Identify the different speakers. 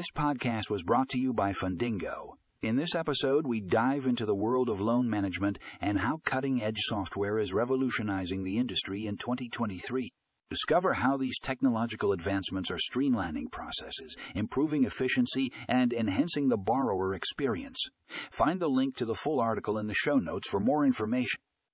Speaker 1: This podcast was brought to you by Fundingo. In this episode, we dive into the world of loan management and how cutting edge software is revolutionizing the industry in 2023. Discover how these technological advancements are streamlining processes, improving efficiency, and enhancing the borrower experience. Find the link to the full article in the show notes for more information.